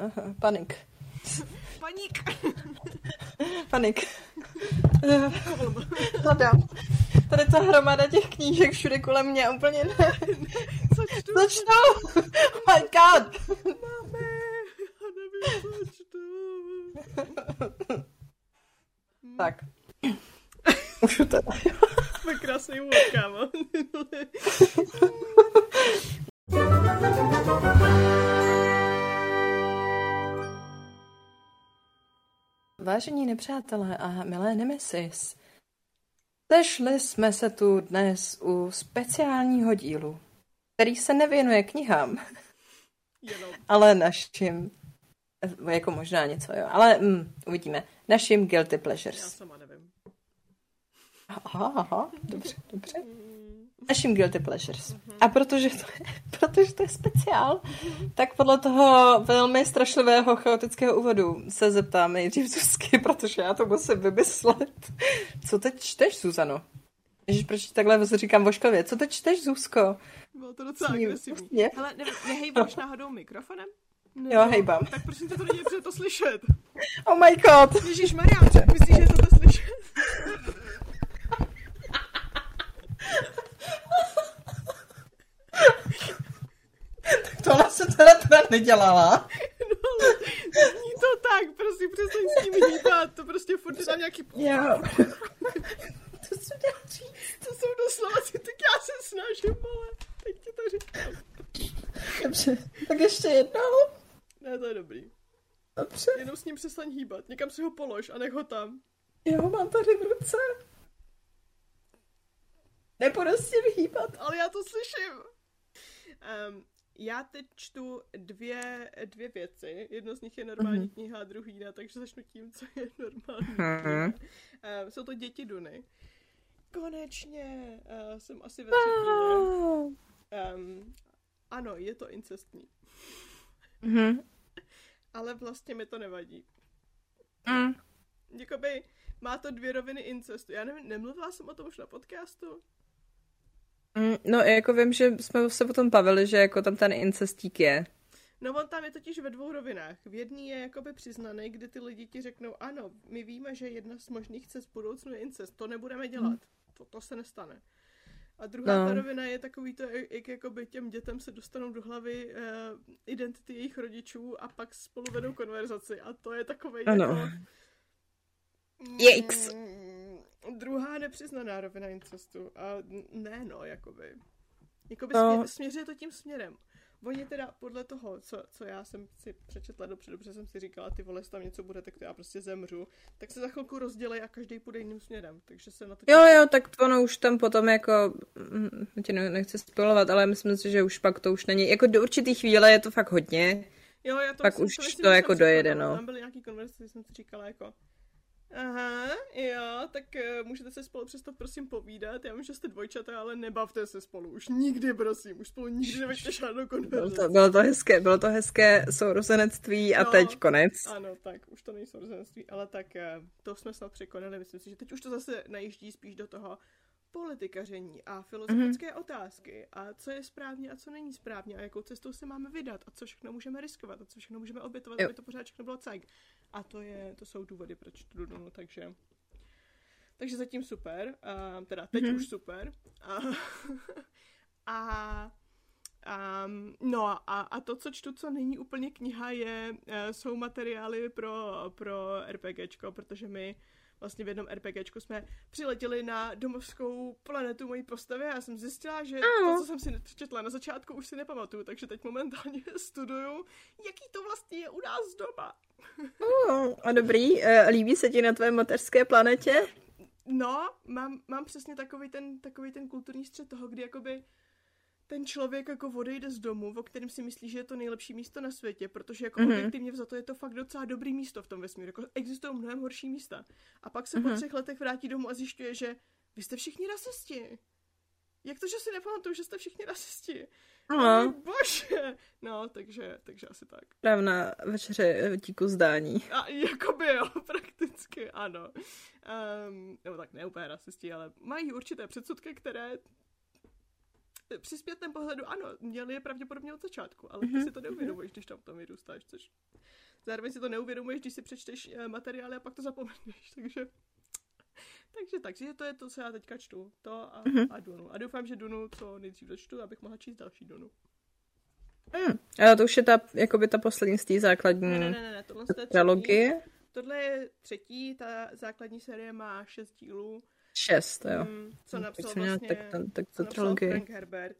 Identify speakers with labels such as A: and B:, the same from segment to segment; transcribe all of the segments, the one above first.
A: Panik.
B: Paník.
A: Panik. Hledám. Tady ta hromada těch knížek všude kolem mě úplně ne.
B: Co čtu?
A: Co čtu? Oh my god.
B: Máme. Já nevím, co čtu.
A: Tak. Už teda.
B: Jsme krásný úvod, kámo.
A: Vážení nepřátelé a milé Nemesis, sešli jsme se tu dnes u speciálního dílu, který se nevěnuje knihám,
B: Jenom.
A: ale našim, jako možná něco, jo, ale mm, uvidíme, našim guilty
B: Já
A: pleasures.
B: sama nevím.
A: Aha, aha, dobře, dobře. Našim guilty pleasures. A protože to je, protože to je speciál, tak podle toho velmi strašlivého chaotického úvodu se zeptám nejdřív Zuzky, protože já to musím vymyslet. Co teď čteš, Zuzano? Ježiš, proč ti takhle říkám voškavě? Co teď čteš, Zuzko?
B: Bylo to docela agresivní. Ale ne, nehejbáš náhodou mikrofonem? Nebo-
A: Jo, hejbám.
B: Tak prosím tě, to není dobře to slyšet.
A: Oh my god!
B: Ježíš Maria, myslíš, že je to slyšet?
A: Tohle se teda teda nedělala.
B: No, zní to tak, prosím, přestaň s tím hýbat, to prostě furt je tam nějaký...
A: Jo. to měla říct.
B: To jsou doslova si, tak já se snažím, ale teď ti to říkám.
A: Dobře, tak ještě jednou.
B: Ne, to je dobrý.
A: Dobře.
B: Jenom s ním přestaň hýbat, někam si ho polož a nech ho tam.
A: Jo, mám tady v ruce. Nebudu s tím hýbat.
B: Ale já to slyším. Um, já teď čtu dvě, dvě věci. Jedno z nich je normální
A: Mhm.
B: kniha a druhý ne, takže začnu tím, co je normální
A: Mhm.
B: kniha. Um, jsou to Děti Duny. Konečně uh, jsem asi ve třetině. Um, ano, je to incestní,
A: Mhm.
B: ale vlastně mi to nevadí.
A: Mm.
B: Jakoby má to dvě roviny incestu. Já nevím, nemluvila jsem o tom už na podcastu?
A: Mm, No, jako vím, že jsme se potom bavili, že jako tam ten incestík je.
B: No on tam je totiž ve dvou rovinách. V jedné je jakoby přiznaný, kdy ty lidi ti řeknou, ano, my víme, že jedna z možných cest budoucnu je incest, to nebudeme dělat, to, to se nestane. A druhá
A: No.
B: ta rovina je takový to, jak jak jakoby těm dětem se dostanou do hlavy uh, identity jejich rodičů a pak spolu vedou konverzaci a to je takový
A: Ano.
B: jako...
A: Yikes.
B: Mm, Druhá nepřiznaná rovina incestu. A ne, no, jakoby. Jakoby
A: No.
B: smě, směřuje to tím směrem. Oni teda podle toho, co, co já jsem si přečetla dopředu, protože jsem si říkala, ty vole, tam něco bude, tak to já prostě zemřu, tak se za chvilku rozdělej a každý půjde jiným směrem. Takže se na to...
A: Jo, jo, tak ono už tam potom jako, mm, tě ne- nechci spolovat, ale myslím si, že už pak to už není, jako do určitý chvíle je to fakt hodně.
B: Jo, já to
A: Pak
B: myslím-
A: už
B: myslím,
A: to jako dojede, no.
B: Tam byly nějaký konverzace, jsem si říkala jako, aha, jo, tak uh, můžete se spolu přesto prosím povídat, já vím, že jste dvojčata, ale nebavte se spolu, už nikdy prosím, už spolu nikdy neveďte žádnou
A: Bylo
B: konverzaci.
A: to, bylo to hezké, bylo to hezké sourozenectví a
B: No.
A: teď konec.
B: Ano, tak už to nejsou rozenství, ale tak eh, to jsme snad překonali. Myslím si, že teď už to zase najíždí spíš do toho politikaření a filozofické
A: Mhm.
B: mm-hmm. otázky a co je správně a co není správně a jakou cestou se máme vydat a co všechno můžeme riskovat a co všechno můžeme obětovat,
A: Jo.
B: aby to pořád všechno bylo cajk. A to, je, to jsou důvody, proč tu Dunu, takže... Takže zatím super, uh, teda teď
A: Mhm.
B: mm-hmm. už super. A, a Um, no a, a to, co čtu, co není úplně kniha, je, uh, jsou materiály pro, pro RPGčko, protože my vlastně v jednom RPGčku jsme přiletěli na domovskou planetu mojí postavy a já jsem zjistila, že to, co jsem si přečetla na začátku, už si nepamatuju, takže teď momentálně studuju, jaký to vlastně je u nás doma.
A: Uh, a dobrý, eh, líbí se ti na tvé mateřské planetě?
B: No, mám, mám přesně takový ten, takový ten kulturní střed toho, kdy jakoby ten člověk jako odejde z domu, o kterém si myslí, že je to nejlepší místo na světě, protože jako
A: Mhm.
B: mm-hmm. objektivně za to je to fakt docela dobrý místo v tom vesmíru. Jako existují mnohem horší místa. A pak se mm-hmm. po
A: Mhm.
B: třech letech vrátí domů a zjišťuje, že vy jste všichni rasisti. Jak to, že si nepamatuju, že jste všichni rasisti?
A: Aha.
B: Oh, bože. No, takže, takže asi tak.
A: Právna večeře díku zdání.
B: A jakoby jo, prakticky ano. Um, nebo tak ne úplně rasisti, ale mají určité předsudky, které při zpětném pohledu ano, měli je pravděpodobně od začátku, ale ty
A: Mhm.
B: si to neuvědomuješ, když tam v tom vyrůstáš, což zároveň si to neuvědomuješ, když si přečteš eh, materiály a pak to zapomeneš, takže takže takže to je to, co já teďka čtu, to a,
A: Mhm.
B: a Dunu. A doufám, že Dunu co nejdřív dočtu, abych mohla číst další Dunu.
A: Hmm. Ale to už je ta, jakoby ta poslední z té základní
B: Ne, ne, ne, ne, ne tohle je třetí.
A: trilogie.
B: Tohle je třetí, ta základní série má šest dílů,
A: Šest, jo.
B: mm, co napsal
A: měla
B: vlastně...
A: tak, tak, tak to
B: napsal
A: trilogii.
B: Frank Herbert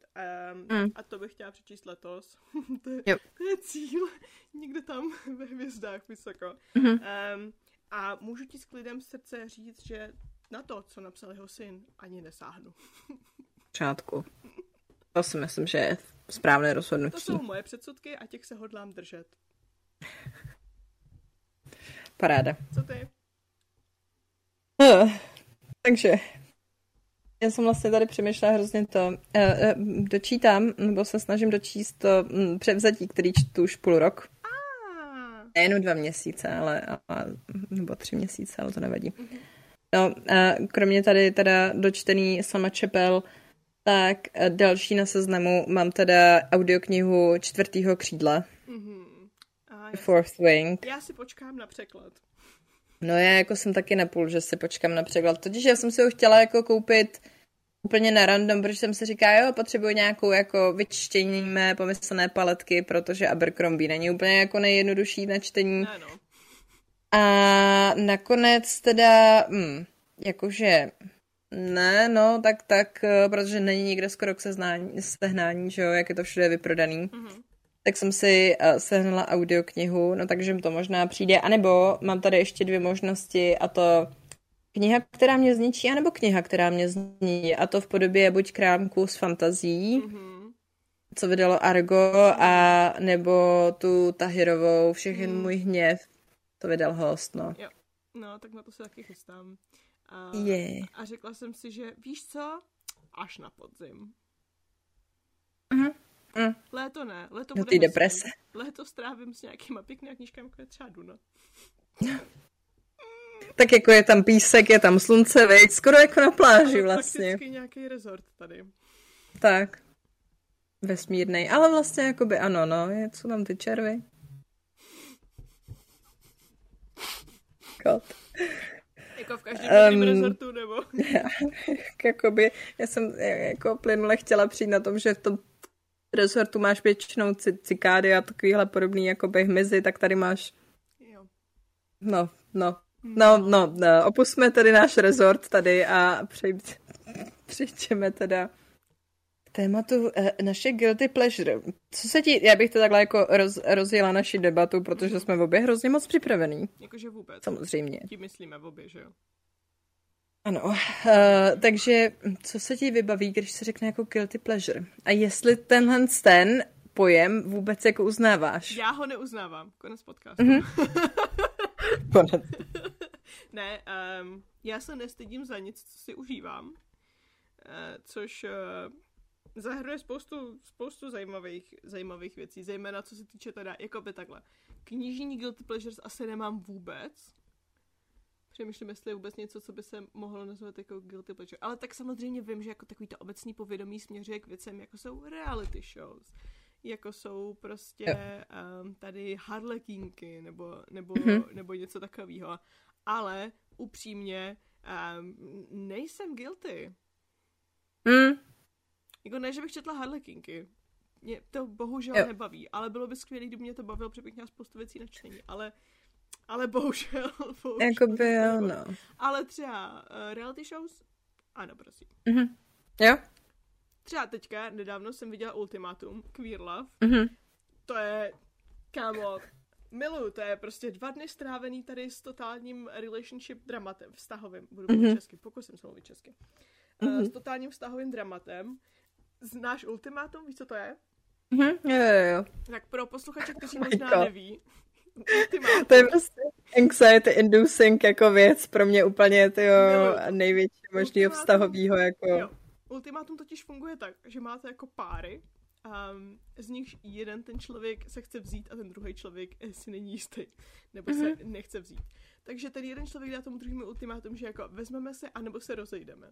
B: um,
A: Mm.
B: a to bych chtěla přečíst letos. to, je,
A: Jo.
B: to je cíl někde tam ve hvězdách vysoko.
A: Mhm.
B: Um, a můžu ti s klidem srdce říct, že na to, co napsal jeho syn, ani nesáhnu.
A: Pořádku. To si myslím, že je správné
B: To
A: rozhodnutí.
B: jsou moje předsudky a těch se hodlám držet.
A: Paráda.
B: Co ty?
A: Uh, takže já jsem vlastně tady přemýšlela hrozně to. Uh, uh, dočítám, nebo se snažím dočíst to um, převzatí, který čtu už půl rok.
B: Ah,
A: Nejenom dva měsíce, ale, ale nebo tři měsíce, ale to nevadí. No, a kromě tady teda dočtený sama Čepel, tak eh, další na seznamu mám teda audioknihu čtvrtýho křídla,
B: mhm. A
A: Fourth Wing.
B: já si počkám na překlad.
A: No já jako jsem taky napůl, že si počkám na překlad. Totiž já jsem si ho chtěla jako koupit úplně na random, protože jsem si říká, jo, potřebuji nějakou jako vyčtění mé pomyslné paletky, protože Abercrombie není úplně jako nejjednodušší na čtení.
B: No.
A: A nakonec teda, hm, jakože ne, no, tak, tak, eh, protože není nikde skoro k seznání, sehnání, že jo, jak je to všude vyprodaný.
B: Mhm.
A: Tak jsem si uh, sehnala audioknihu, no takže mi to možná přijde. A nebo mám tady ještě dvě možnosti a to kniha, která mě zničí, anebo kniha, která mě zničí. A to v podobě buď krámku s fantazí,
B: Mhm.
A: co vydalo Argo, a nebo tu Tahirovou, všechny
B: Hmm.
A: můj hněv, to vydal host, no.
B: No, tak na to se taky chystám. A,
A: Je.
B: a řekla jsem si, že víš co? Až na podzim.
A: Mhm. Mm.
B: Léto ne, léto
A: Do
B: bude
A: deprese.
B: Léto strávím s nějakýma pěknými knížkami, jako je třeba Duna.
A: Tak jako je tam písek, je tam slunce, veď, skoro jako na pláži
B: Ale
A: vlastně.
B: Fakticky nějaký rezort tady.
A: Tak. Vesmírnej, ale vlastně jakoby ano, no, je, co tam ty červy? God.
B: Jako v každém um, rezortu, nebo...
A: jakoby, já jsem jako plynule chtěla přijít na tom, že v tom resortu máš většinou ci- cikády a takovýhle podobný jakoby hmyzy, tak tady máš,
B: jo.
A: no, no, no, no, no opustme tedy náš rezort tady a přejd, přejdeme teda k tématu eh, naše guilty pleasure. Co se ti, já bych to takhle jako roz, rozjela naši debatu, protože jsme v obě hrozně moc připravený,
B: Jakože vůbec.
A: samozřejmě.
B: Tím myslíme v obě, že jo?
A: Ano, uh, takže co se ti vybaví, když se řekne jako guilty pleasure? A jestli tenhle ten pojem vůbec jako uznáváš?
B: Já ho neuznávám. Konec podcastu.
A: Mhm. Konec.
B: ne, um, já se nestydím za nic, co si užívám. Uh, což uh, zahrnuje spoustu, spoustu zajímavých, zajímavých věcí, zejména co se týče teda, jako by takhle. Knižní guilty pleasures asi nemám vůbec. Přemýšlím, jestli je vůbec něco, co by se mohlo nazvat jako guilty pleasure. Ale tak samozřejmě vím, že jako takový to obecný povědomí směřuje k věcem, jako jsou reality shows, jako jsou prostě um, tady harlekinky nebo, nebo,
A: Mhm.
B: nebo něco takového. Ale upřímně um, nejsem guilty.
A: Mm,
B: Jako ne, že bych četla harlekinky. Mě to bohužel
A: Jo.
B: nebaví, ale bylo by skvělé, kdyby mě to bavilo, protože bych měla spoustu věcí na čtení, ale, ale bohužel, bohužel
A: jakoby jo,
B: nebaví.
A: no.
B: Ale třeba uh, reality shows? Ano, prosím.
A: Mhm. Jo?
B: Třeba teďka, nedávno jsem viděla Ultimátum, Queer Love.
A: Mhm.
B: To je, kámo, miluju, to je prostě dva dny strávený tady s totálním relationship dramatem, vztahovým, budu mluvit
A: Mhm.
B: česky, pokusím se mluvit česky. Uh, s totálním vztahovým dramatem. Znáš Ultimátum, víš, co to je?
A: Mhm. Jo, jo, jo.
B: Tak pro posluchače, kteří
A: Oh
B: možná
A: God.
B: neví,
A: To je prostě anxiety inducing jako věc pro mě úplně
B: to.
A: největší možného vztahového jako.
B: Jo. Ultimátum totiž funguje tak, že máte jako páry, um, z nichž jeden ten člověk se chce vzít a ten druhý člověk si není jistý, nebo se nechce vzít. Takže ten jeden člověk dá tomu druhému ultimátum, že jako vezmeme se, anebo se rozejdeme.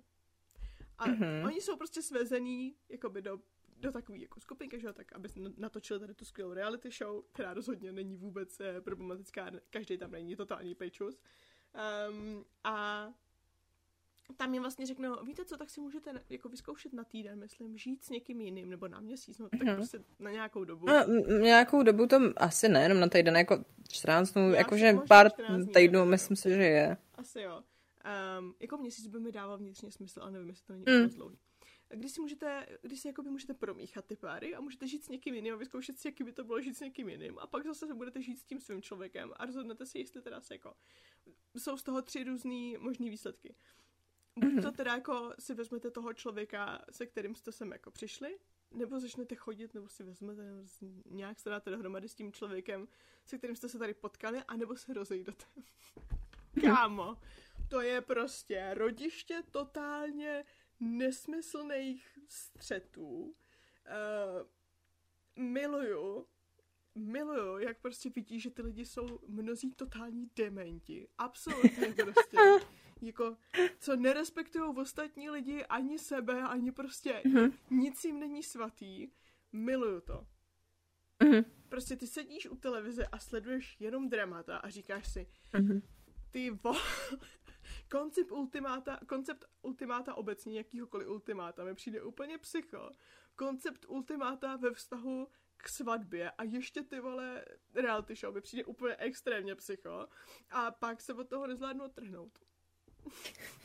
B: A
A: Mhm.
B: oni jsou prostě svezený jakoby do do takové jako skupinky, že jo, tak aby natočili tady tu skvělou reality show, která rozhodně není vůbec eh, problematická, každý tam není totální pejčus. Um, a tam jim vlastně řeknou, víte co, tak si můžete jako vyzkoušet na týden, myslím, žít s někým jiným, nebo na měsíc, no tak mm-hmm. prostě na nějakou dobu.
A: No, nějakou dobu to asi ne, jenom na týden, jako 14 dnů, jakože pár týdnů, myslím si, že je.
B: Asi jo. Um, jako měsíc by mi dával vnitřně smysl, ale nevím, jestli to není mm. dlouhý. Když si můžete, když si jakoby můžete promíchat ty páry a můžete žít s někým jiným a vyzkoušet si, jaký by to bylo žít s někým jiným a pak zase budete žít s tím svým člověkem a rozhodnete si, jestli teda se jako jsou z toho tři různý možný výsledky. Buď to teda jako si vezmete toho člověka, se kterým jste sem jako přišli, nebo začnete chodit, nebo si vezmete, nebo nějak se dáte dohromady s tím člověkem, se kterým jste se tady potkali, anebo se rozejdete. Kámo, to je prostě rodiště totálně nesmyslných střetů. Uh, miluju, miluju, jak prostě vidí, že ty lidi jsou mnozí totální dementi. Absolutně prostě. Jako, co nerespektují ostatní lidi, ani sebe, ani prostě mm-hmm. nic jim není svatý. Miluju to. Mm-hmm. Prostě ty sedíš u televize a sleduješ jenom dramata a říkáš si, mm-hmm. ty vo... koncept ultimáta, koncept ultimáta obecně, jakýhokoliv ultimáta, mi přijde úplně psycho. Koncept ultimáta ve vztahu k svatbě a ještě ty vole reality show mi přijde úplně extrémně psycho a pak se od toho nezvládnu odtrhnout.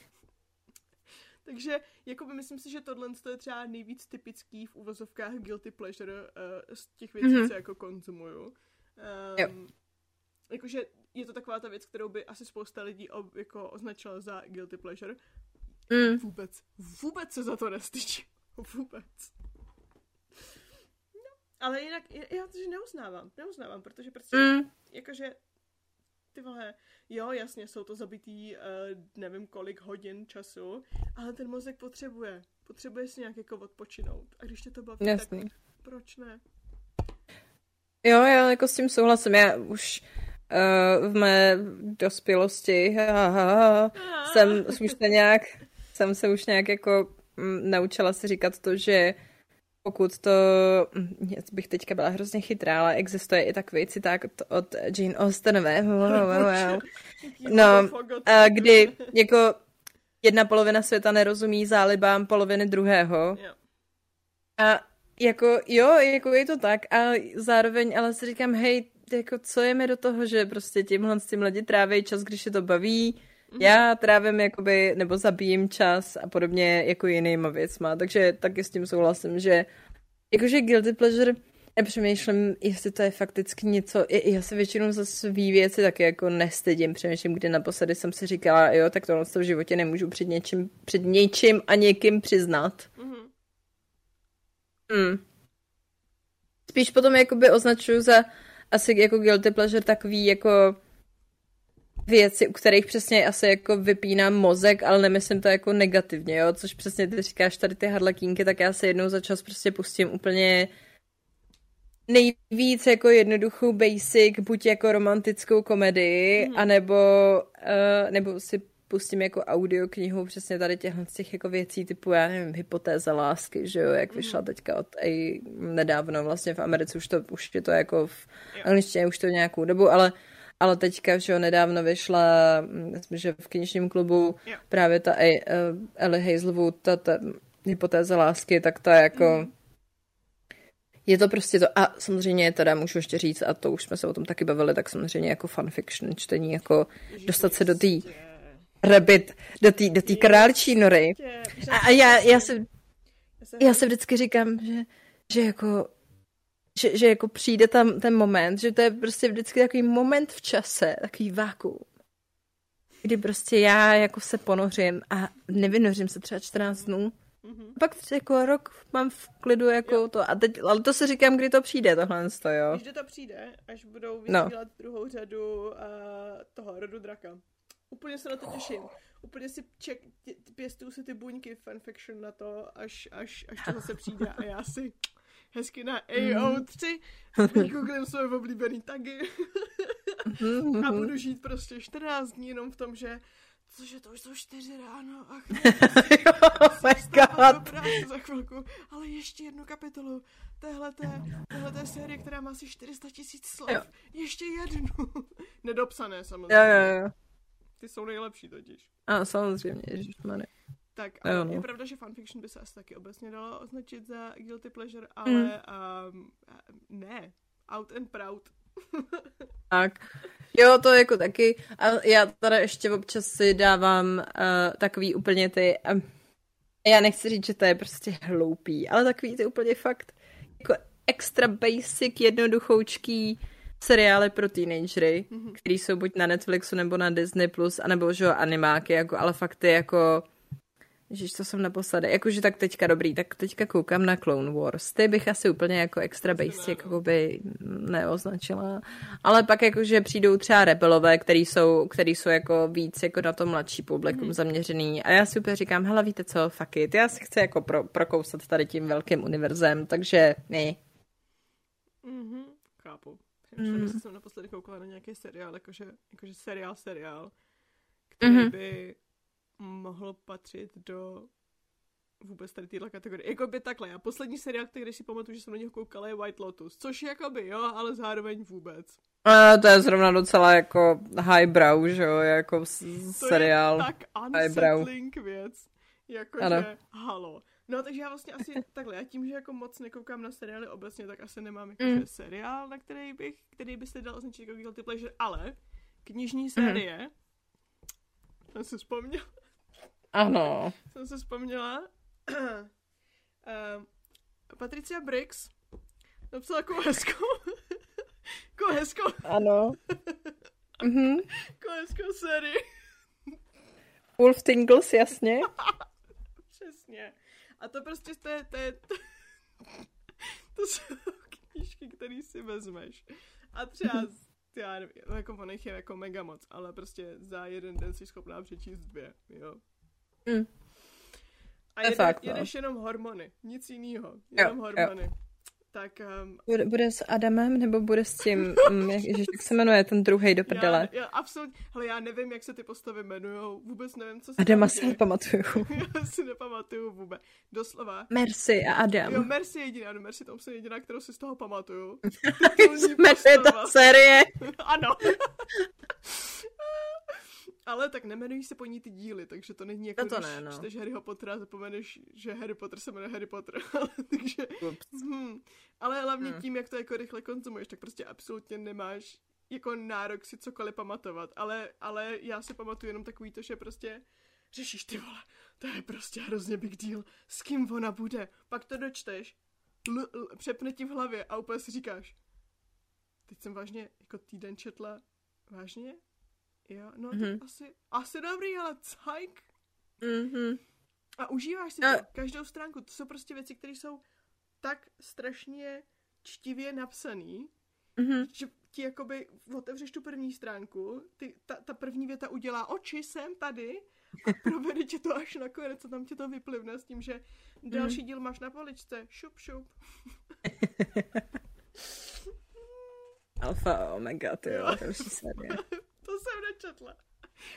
B: Takže jako by myslím si, že tohle je třeba nejvíc typický v uvozovkách guilty pleasure uh, z těch věcí, mm-hmm. co jako konzumuju. Um, jakože je to taková ta věc, kterou by asi spousta lidí ob, jako označila za guilty pleasure. Mm. Vůbec, vůbec se za to nestyčí. Vůbec. No, ale jinak, já to že neuznávám, neuznávám, protože prostě, mm. jakože, ty vole, jo, jasně, jsou to zabitý, uh, nevím kolik hodin času, ale ten mozek potřebuje, potřebuje si nějak jako odpočinout. A když tě to baví, Jasný. tak proč ne?
A: Jo, já jako s tím souhlasím, já už uh, v mé dospělosti jsem už se nějak, jsem se už nějak jako m, naučila si říkat to, že pokud to, hm, bych teďka byla hrozně chytrá, ale existuje i takový citát od Jane Austenové, no, kdy jako jedna polovina světa nerozumí zálibám poloviny druhého. A jako jo, jako je to tak a zároveň ale si říkám, hej, jako co je mi do toho, že prostě tímhle s tím lidi tráví čas, když je to baví, mm-hmm. já trávím jakoby, nebo zabijím čas a podobně jako jinýma věcma, takže taky s tím souhlasím, že jakože guilty pleasure nepřemýšlím, jestli to je fakticky něco, já se většinou za svý věci taky jako nestydím, přemýšlím, kdy naposledy jsem si říkala, jo, tak tohle v životě nemůžu před něčím, před něčím a někým přiznat. Mm-hmm. Mm. Spíš potom jakoby označuju za asi jako guilty pleasure takový jako věci, u kterých přesně asi jako vypínám mozek, ale nemyslím to jako negativně, jo, což přesně ty říkáš tady ty harlekínky, tak já se jednou za čas prostě pustím úplně nejvíc jako jednoduchou basic, buď jako romantickou komedii, mm. anebo, uh, nebo si pustím jako audioknihu přesně tady těchto z těch jako věcí typu, já nevím, hypotéza lásky, že jo, jak vyšla mhm. teďka od a nedávno vlastně v Americe, už to, už je to jako v angličtině už to nějakou dobu, ale ale teďka, že jo, nedávno vyšla, mm, myslím, že v knižním klubu jo. právě ta uh, Ellie Hazelwood, ta, ta hypotéza lásky, tak ta jako mm. Je to prostě to, a samozřejmě teda můžu ještě říct, a to už jsme se o tom taky bavili, tak samozřejmě jako fanfiction čtení, jako dostat se do té Rabbit do té do tý králčí nory. A, a já, já, se, já se vždycky říkám, že, že jako že, že jako přijde tam ten moment, že to je prostě vždycky takový moment v čase, takový vákuum, kdy prostě já jako se ponořím a nevynořím se třeba 14 dnů. Mm-hmm. Pak jako rok mám v klidu jako jo. to. A teď, ale to si říkám, kdy to přijde, tohle to, jo.
B: Když to přijde, až budou no. vysílat no. druhou řadu uh, toho rodu draka. Úplně se na to těším. Úplně si ček, pěstuju si ty buňky fanfiction na to, až, až, až to zase přijde a já si hezky na AO3 googlím své oblíbený tagy a budu žít prostě 14 dní jenom v tom, že cože to už jsou čtyři ráno, ach,
A: oh my god.
B: za chvilku, ale ještě jednu kapitolu téhle té série, která má asi 400 tisíc slov, jo. ještě jednu. Nedopsané samozřejmě.
A: Jo, jo, jo.
B: Ty jsou nejlepší totiž.
A: A samozřejmě, ježišmarja.
B: Tak jo, no. je pravda, že fanfiction by se asi taky obecně dalo označit za guilty pleasure, ale mm. um, ne, out and proud.
A: tak. Jo, to jako taky. A já teda ještě občas si dávám uh, takový úplně ty... Um, já nechci říct, že to je prostě hloupý, ale takový ty úplně fakt jako extra basic, jednoduchoučký seriály pro teenagery, mm-hmm. který jsou buď na Netflixu nebo na Disney+, Plus, anebo že animáky, jako, ale fakt ty jako Ježiš, to jsem naposledy. Jakože tak teďka dobrý, tak teďka koukám na Clone Wars. Ty bych asi úplně jako extra basic jako by neoznačila. Ale pak jakože přijdou třeba rebelové, který jsou, který jsou jako víc jako na to mladší publikum mm. zaměřený. A já si úplně říkám, hele víte co, fuck it. Já si chci jako pro, prokousat tady tím velkým univerzem, takže ne.
B: Mhm, chápu. Mm. jsem naposledy koukala na nějaký seriál, jakože, jakože seriál, seriál, který mm-hmm. by mohl patřit do vůbec tady téhle kategorie. Jako by takhle, já poslední seriál, který si pamatuju, že jsem na něho koukala, je White Lotus, což jakoby jo, ale zároveň vůbec.
A: A to je zrovna docela jako highbrow, že jo, jako
B: to
A: seriál.
B: To je tak unsettling věc, jakože halo. No, takže já vlastně asi takhle, já tím, že jako moc nekoukám na seriály obecně, tak asi nemám jako mm. seriál, na který bych, který by se dal označit jako guilty pleasure, ale knižní mhm. série, mm. jsem si vzpomněl,
A: ano.
B: Jsem se vzpomněla. uh, Patricia Briggs napsala takovou hezkou, takovou hezkou.
A: Ano.
B: mhm. Hezkou sérii.
A: Wolf Tingles, jasně.
B: Přesně. A to prostě to je, to je, to, to jsou knížky, které si vezmeš. A třeba, já nevím, jako on je jako mega moc, ale prostě za jeden den jsi schopná přečíst dvě, jo. Mm. A jede, fakt, no. jedeš jenom hormony, nic jiného, jenom jo, hormony. Jo. Tak, um,
A: bude, bude s Adamem, nebo bude s tím, um, jak, jak se jmenuje, ten druhý do prdele?
B: Já, já absolutně, hele, já nevím, jak se ty postavy jmenují, vůbec nevím, co
A: se Adama si nepamatuju.
B: já si nepamatuju vůbec, doslova.
A: Mercy a Adam.
B: Jo, Mercy je jediná, no Mercy Thompson je jediná, kterou si z toho pamatuju.
A: Mercy ta série.
B: ano. Ale tak nemenují se po ní ty díly, takže to není jako,
A: to
B: když
A: ne, no.
B: čteš Harryho Pottera a zapomeneš, že Harry Potter se jmenuje Harry Potter. takže, hm. Ale hlavně hmm. tím, jak to jako rychle konzumuješ, tak prostě absolutně nemáš jako nárok si cokoliv pamatovat. Ale, ale já si pamatuju jenom takový to, že prostě řešíš ty vole, to je prostě hrozně big deal, s kým ona bude. Pak to dočteš, l- l- přepne ti v hlavě a úplně si říkáš, teď jsem vážně jako týden četla, vážně? Jo, no mm-hmm. asi, asi dobrý, ale cajk. Mm-hmm. A užíváš si no. to, každou stránku. To jsou prostě věci, které jsou tak strašně čtivě napsaný, mm-hmm. že ti jakoby otevřeš tu první stránku, ty, ta, ta první věta udělá oči, jsem tady a provede tě to až nakonec, co tam tě to vyplivne s tím, že další mm. díl máš na poličce, šup, šup.
A: Alfa omega, ty jo, to už
B: to jsem nečetla.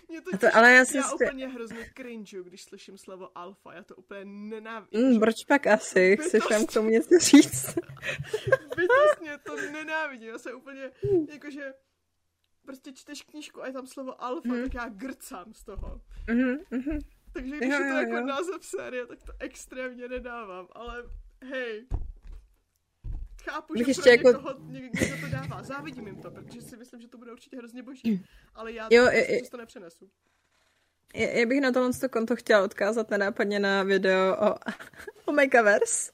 B: Mě to,
A: to ale já, já
B: jsi... úplně hrozně cringe, když slyším slovo alfa. Já to úplně nenávidím.
A: Mm, proč pak asi? Chceš vám k tomu něco říct?
B: Bytostně to nenávidím. Já se úplně, jakože prostě čteš knížku a je tam slovo alfa, mm. tak já grcám z toho. Mm-hmm, mm-hmm. Takže když jo, je to jo, jako jo. název série, tak to extrémně nedávám. Ale hej, chápu, že pro jako... někoho někdo to dává. Závidím jim to, protože si myslím, že to bude určitě hrozně boží. Ale já jo, je, to nepřenesu.
A: Já bych na tohle konto chtěla odkázat nenápadně na video o Omegaverse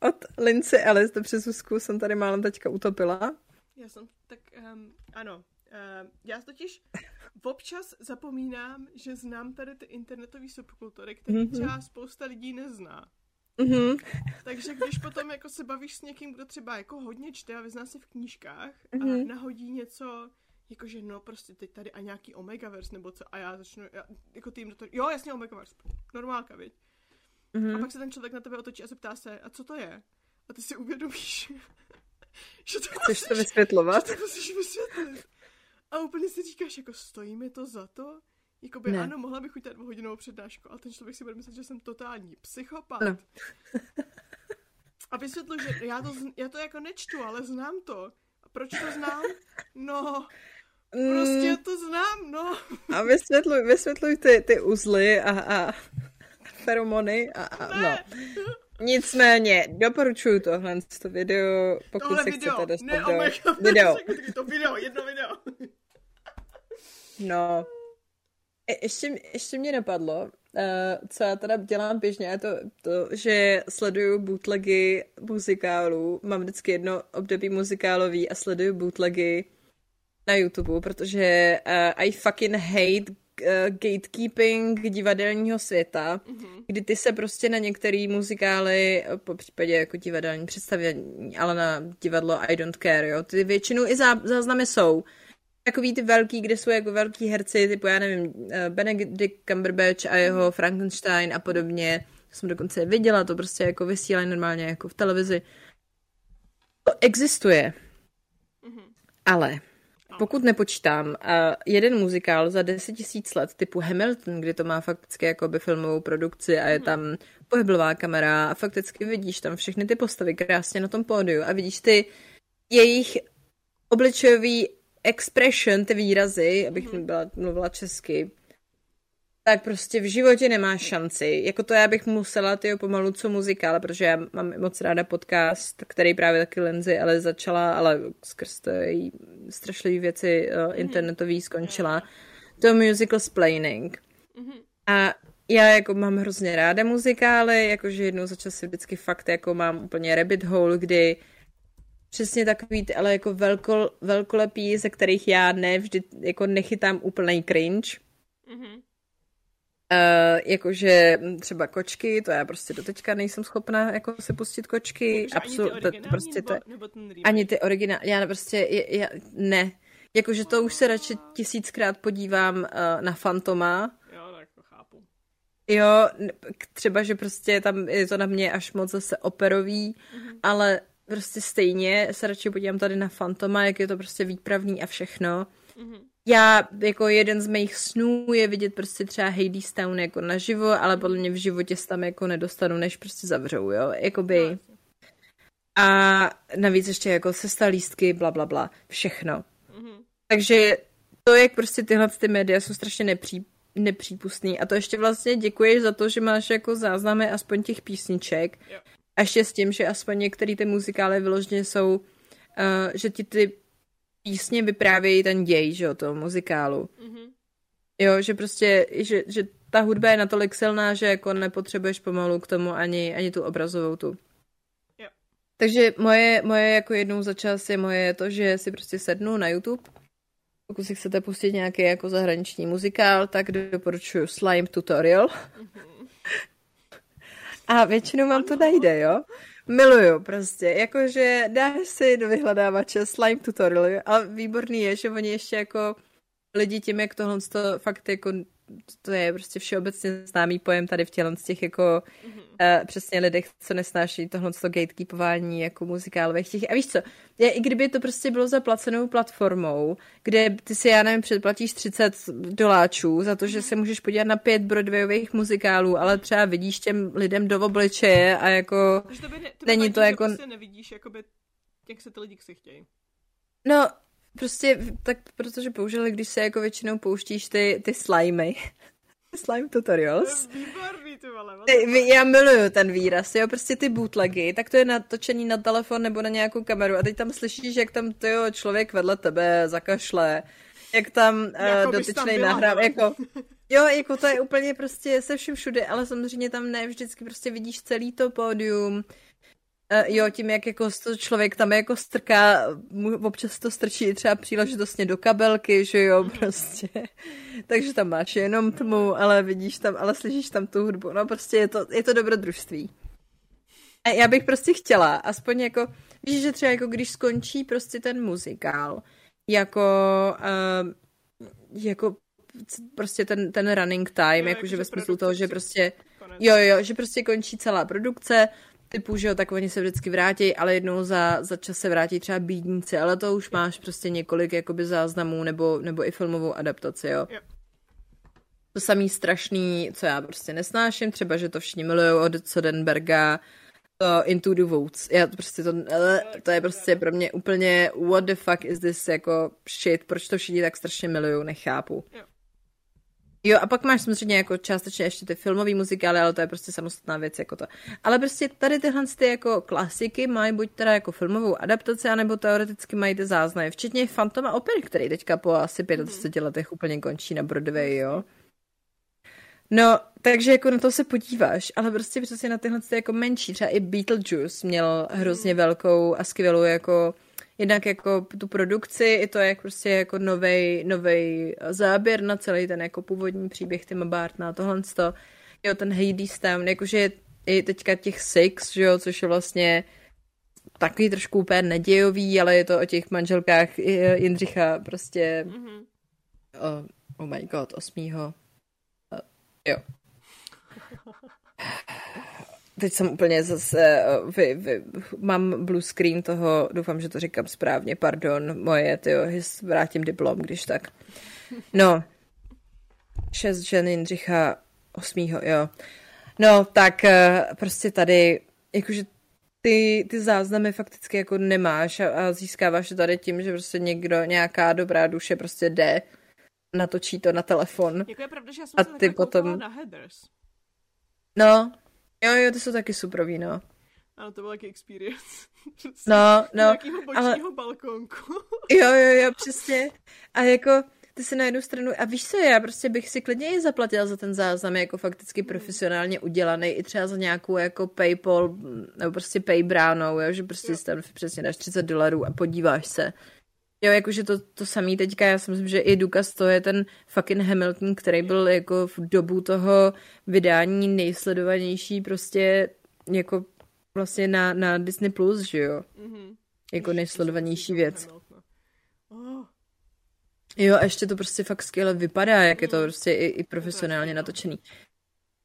A: od Lindsay Ellis do přezusku jsem tady málem teďka utopila.
B: Já jsem, tak um, ano. Um, já totiž občas zapomínám, že znám tady ty internetové subkultury, které mm-hmm. třeba spousta lidí nezná. Mm-hmm. Takže když potom jako se bavíš s někým, kdo třeba jako hodně čte a vyzná se v knížkách mm-hmm. a nahodí něco, jakože no prostě teď tady a nějaký Omegaverse nebo co a já začnu, já, jako tým do toho, jo jasně Omegaverse, normálka, viď? Mm-hmm. A pak se ten člověk na tebe otočí a zeptá se, a co to je? A ty si uvědomíš, že to
A: Chceš musíš, to vysvětlovat?
B: Že to musíš vysvětlit. A úplně si říkáš, jako stojí mi to za to? Jakoby ne. ano, mohla bych udělat dvouhodinovou přednášku, ale ten člověk si bude myslet, že jsem totální psychopat. No. A vysvětlu, že já to, já to jako nečtu, ale znám to. A proč to znám? No, prostě mm. to znám, no.
A: A vysvětluj, vysvětluj ty, ty uzly a, a feromony a, a no. Nicméně, doporučuju tohle to video, pokud tohle se video. chcete dostat
B: ne,
A: do...
B: Oh video. to video, jedno video.
A: No. Je, ještě, ještě mě napadlo, uh, co já teda dělám běžně, je to, to, že sleduju bootlegy muzikálů. Mám vždycky jedno období muzikálový a sleduju bootlegy na YouTube, protože uh, I fucking hate uh, gatekeeping divadelního světa, mm-hmm. kdy ty se prostě na některé muzikály, po případě jako divadelní představení, ale na divadlo I don't care, jo, ty většinou i zá, záznamy jsou, takový ty velký, kde jsou jako velký herci, typu já nevím, eh, Benedict Cumberbatch a jeho Frankenstein a podobně. To jsem dokonce viděla, to prostě jako vysílají normálně jako v televizi. To existuje. Mm-hmm. Ale pokud nepočítám uh, jeden muzikál za 10 tisíc let typu Hamilton, kdy to má fakticky jako by filmovou produkci a je mm-hmm. tam pohyblová kamera a fakticky vidíš tam všechny ty postavy krásně na tom pódiu a vidíš ty jejich obličejový expression, ty výrazy, abych mm. byla, mluvila česky, tak prostě v životě nemá šanci. Jako to já bych musela ty pomalu co muzikál, protože já mám moc ráda podcast, který právě taky Lenzy ale začala, ale skrz to její strašlivé věci uh, internetový skončila. To musical splaining. Mm-hmm. A já jako mám hrozně ráda muzikály, jakože jednou za čas si vždycky fakt jako mám úplně rabbit hole, kdy přesně takový ty, ale jako velko, velkolepý, ze kterých já ne vždy jako nechytám úplný cringe. Mm-hmm. Uh, jakože třeba kočky, to já prostě do teďka nejsem schopná jako se pustit kočky.
B: Absolutně.
A: Prostě
B: nebo, to, nebo ten
A: ani ty originální, já prostě, já, ne. Jakože to už se radši tisíckrát podívám uh, na Fantoma.
B: Jo, tak to chápu.
A: Jo, třeba, že prostě tam je to na mě až moc zase operový, mm-hmm. ale prostě stejně se radši podívám tady na Fantoma, jak je to prostě výpravný a všechno. Mm-hmm. Já, jako jeden z mých snů je vidět prostě třeba Hades Town jako naživo, ale podle mě v životě se tam jako nedostanu, než prostě zavřou, jo, jakoby. No, a navíc ještě jako sesta lístky, bla, bla, bla, všechno. Mm-hmm. Takže to, jak prostě tyhle ty média jsou strašně nepří, nepřípustný. A to ještě vlastně děkuješ za to, že máš jako záznamy aspoň těch písniček. Yep. A ještě s tím, že aspoň některé ty muzikály vyloženě jsou, uh, že ti ty písně vyprávějí ten děj, že jo, toho muzikálu. Mm-hmm. Jo, že prostě, že, že ta hudba je natolik silná, že jako nepotřebuješ pomalu k tomu ani, ani tu obrazovou tu. Jo. Takže moje, moje jako jednou za čas je moje to, že si prostě sednu na YouTube. Pokud si chcete pustit nějaký jako zahraniční muzikál, tak doporučuji Slime Tutorial. Mm-hmm. A většinou vám to najde, jo? Miluju prostě, jakože dáš si do vyhledávače slime tutorial a výborný je, že oni ještě jako lidi tím, jak tohle to fakt jako to je prostě všeobecně známý pojem tady v těle z těch jako mm-hmm. uh, přesně lidech, co nesnáší tohle to gatekeepování jako muzikálových těch. A víš co, je, i kdyby to prostě bylo zaplacenou platformou, kde ty si, já nevím, předplatíš 30 doláčů za to, že se můžeš podívat na pět Broadwayových muzikálů, ale třeba vidíš těm lidem do obličeje a jako
B: to by ne, to není to jako... Prostě nevidíš, jakoby, jak se ty lidi si chtějí.
A: No, Prostě tak, protože použili, když se jako většinou pouštíš ty, ty slimy. Slime tutorials.
B: Výborný, ty vole.
A: Já miluju ten výraz, jo, prostě ty bootlegy, tak to je natočený na telefon nebo na nějakou kameru a teď tam slyšíš, jak tam to jo, člověk vedle tebe zakašle, jak tam uh, dotyčnej nahrává, no. jako, jo, jako to je úplně prostě se vším všude, ale samozřejmě tam ne vždycky prostě vidíš celý to pódium, Uh, jo, tím, jak jako to člověk tam jako strká, mu občas to strčí třeba příležitostně do kabelky, že jo, prostě. Takže tam máš jenom tmu, ale vidíš tam, ale slyšíš tam tu hudbu. No prostě je to, je to dobrodružství. A já bych prostě chtěla, aspoň jako, víš, že třeba jako když skončí prostě ten muzikál, jako, uh, jako prostě ten, ten running time, jakože ve smyslu toho, že prostě, jo, jo, že prostě končí celá produkce, typu, že jo, tak oni se vždycky vrátí, ale jednou za, za čas se vrátí třeba bídníci, ale to už máš prostě několik jakoby záznamů nebo, nebo i filmovou adaptaci, jo. jo. to samý strašný, co já prostě nesnáším, třeba, že to všichni milují od Sodenberga, to Into the Woods. Já to prostě to, to je prostě pro mě úplně what the fuck is this jako shit, proč to všichni tak strašně milují, nechápu. Jo. Jo, a pak máš samozřejmě jako částečně ještě ty filmové muzikály, ale to je prostě samostatná věc jako to. Ale prostě tady tyhle ty jako klasiky mají buď teda jako filmovou adaptaci, anebo teoreticky mají ty záznamy, včetně Fantoma opery, který teďka po asi 35 mm. letech úplně končí na Broadway, jo. No, takže jako na to se podíváš, ale prostě přesně na tyhle ty jako menší, třeba i Beetlejuice měl hrozně velkou a skvělou jako jednak jako tu produkci, i to jak prostě jako novej, novej záběr na celý ten jako původní příběh Tima Bartna a tohle to, jo, ten Hades tam, jakože i teďka těch Six, že jo, což je vlastně takový trošku úplně nedějový, ale je to o těch manželkách Jindřicha prostě mm-hmm. oh, oh my god, osmýho. Uh, jo. Teď jsem úplně zase, uh, vy, vy, mám blue screen toho, doufám, že to říkám správně, pardon, moje, tyjo, vrátím diplom, když tak. No, šest žen Jindřicha osmýho, jo. No, tak uh, prostě tady, jakože ty, ty záznamy fakticky jako nemáš a, a získáváš to tady tím, že prostě někdo, nějaká dobrá duše prostě jde, natočí to na telefon.
B: Jako je pravda, že já jsem a ty potom... na Headers.
A: No, Jo, jo, to jsou taky super víno.
B: Ano, to byl taky experience.
A: no, no.
B: Nějakýho bočního ale... balkonku.
A: jo, jo, jo, přesně. A jako, ty si na jednu stranu, a víš co, já prostě bych si klidně i zaplatila za ten záznam jako fakticky hmm. profesionálně udělaný, i třeba za nějakou jako Paypal, nebo prostě Paybránou, jo, že prostě jo. si tam přesně dáš 30 dolarů a podíváš se. Jo, jakože to, to samý teďka, já si myslím, že i důkaz to je ten fucking Hamilton, který byl jako v dobu toho vydání nejsledovanější prostě jako vlastně na, na Disney+, Plus, že jo? Mm-hmm. Jako nejsledovanější věc. Oh. Jo, a ještě to prostě fakt skvěle vypadá, jak je to mm. prostě i, i profesionálně natočený.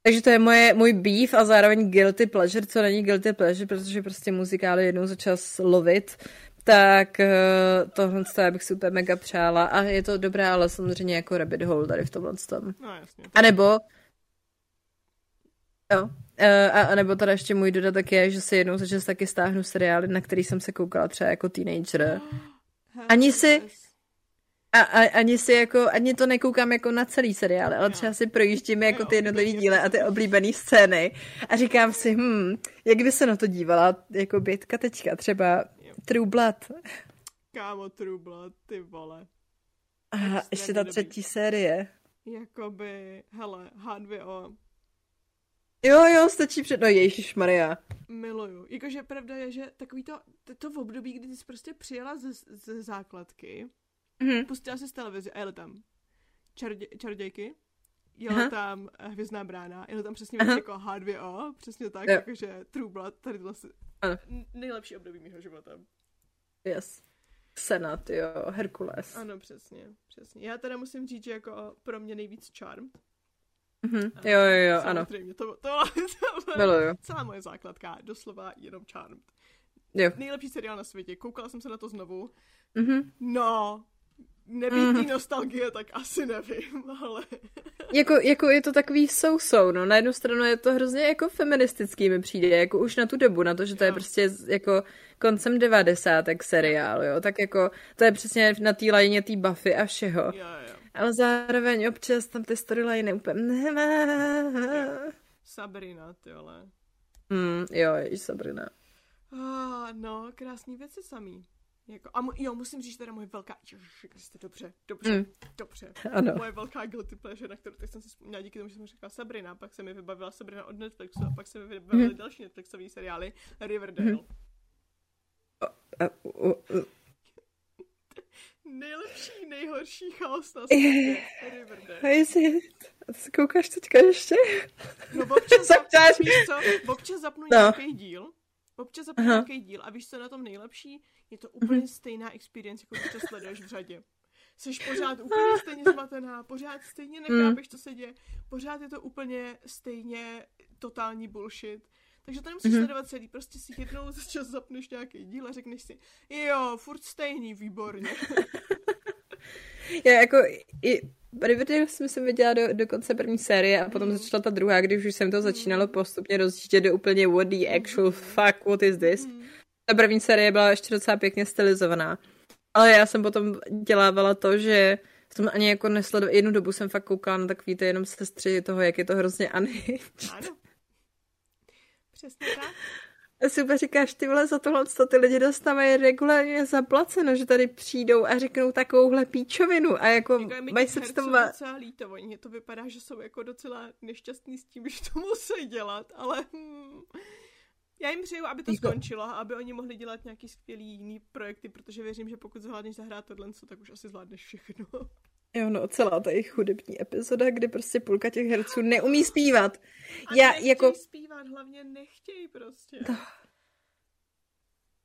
A: Takže to je moje, můj beef a zároveň guilty pleasure, co není guilty pleasure, protože prostě muzikály jednou za čas lovit tak uh, tohle já bych si úplně mega přála a je to dobré, ale samozřejmě jako rabbit hole tady v tomhle tom.
B: No jasně.
A: A nebo jo, uh, a, a nebo teda ještě můj dodatek je, že si jednou za čas taky stáhnu seriály, na který jsem se koukala třeba jako teenager. Ani si, a, a, ani si jako, ani to nekoukám jako na celý seriál, ale třeba si projíždím jako ty jednotlivé díly a ty oblíbené scény a říkám si, hm, jak by se na to dívala jako Bětka teďka, třeba True Blood.
B: Kámo, True Blood, ty vole.
A: A ještě ta třetí série.
B: Jakoby, hele, H2O.
A: Jo, jo, stačí před... No ježiš Maria.
B: Miluju. Jakože pravda je, že takový to, to, to v období, kdy jsi prostě přijela ze, ze základky, mm-hmm. pustila si z televizi a jela tam čardě, čardějky, jela Aha. tam Hvězdná brána, jela tam přesně věc jako H2O, přesně tak, jo. jakože True Blood, tady ano. nejlepší období mého života.
A: Yes. Senat, jo, Herkules.
B: Ano, přesně, přesně. Já teda musím říct, že jako pro mě nejvíc Charmed.
A: Mm-hmm. Jo, jo, jo, ano.
B: Samozřejmě, to, to, to
A: Bylo,
B: celá moje základka, doslova jenom Charmed.
A: Jo.
B: Nejlepší seriál na světě, koukala jsem se na to znovu.
A: Mm-hmm.
B: No, nebýt mm. nostalgie, tak asi nevím, ale...
A: jako, jako je to takový so-so, no. Na jednu stranu je to hrozně jako feministický mi přijde, jako už na tu dobu, na to, že to je prostě jako koncem devadesátek seriál, jo. Tak jako to je přesně na té lajině té Buffy a všeho.
B: Jo, jo.
A: Ale zároveň občas tam ty storyline úplně...
B: Sabrina, ty vole.
A: Mm, jo, jež Sabrina.
B: Ah, no, krásný věci samý. Jako, a mu, jo, musím říct, teda moje velká, jste dobře, dobře, mm. dobře.
A: Ano.
B: Moje velká guilty pleasure, na kterou teď jsem si vzpomněla díky tomu, že jsem řekla Sabrina, pak se mi vybavila Sabrina od Netflixu a pak se mi vybavily mm. další Netflixové seriály, Riverdale. Mm. Nejlepší, nejhorší chaos na světě. Riverdale.
A: Jestli, se koukáš teďka ještě?
B: No občas, zapnu, víš co, občas zapnu no. nějaký díl, občas zapnu nějaký díl a víš co na tom nejlepší? Je to úplně mm-hmm. stejná experience, jako když to sleduješ v řadě. Jsi pořád úplně stejně zmatená, pořád stejně nechápeš, co se děje, pořád je to úplně stejně totální bullshit. Takže to nemusíš mm-hmm. sledovat celý, prostě si jednou za čas zapneš nějaký díl a řekneš si, jo, furt stejný, výborně.
A: Já jako, i, Riverdale jsem si viděla do, do konce první série a potom začala ta druhá, když už jsem to začínalo postupně rozjíždět do úplně what the actual fuck, what is this. Ta první série byla ještě docela pěkně stylizovaná. Ale já jsem potom dělávala to, že jsem ani jako nesledovala, jednu dobu jsem fakt koukala na takový ty jenom sestři toho, jak je to hrozně unhinged.
B: Ano. Přesně tak.
A: A si úplně říkáš, ty vole, za tohle co ty lidi dostávají regulárně zaplaceno, že tady přijdou a řeknou takovouhle píčovinu a jako,
B: mi
A: mají se
B: herců
A: představovat,
B: docela líto, oni to vypadá, že jsou jako docela nešťastní s tím, že to musí dělat, ale hm, já jim přeju, aby to
A: Jako-
B: skončilo a aby oni mohli dělat nějaký skvělý jiný projekty, protože věřím, že pokud zvládneš zahrát tohle, tak už asi zvládneš všechno.
A: jo no, celá ta jejich hudební epizoda, kdy prostě půlka těch herců neumí zpívat.
B: A
A: Já jako,
B: zpívat, hlavně nechtěj prostě.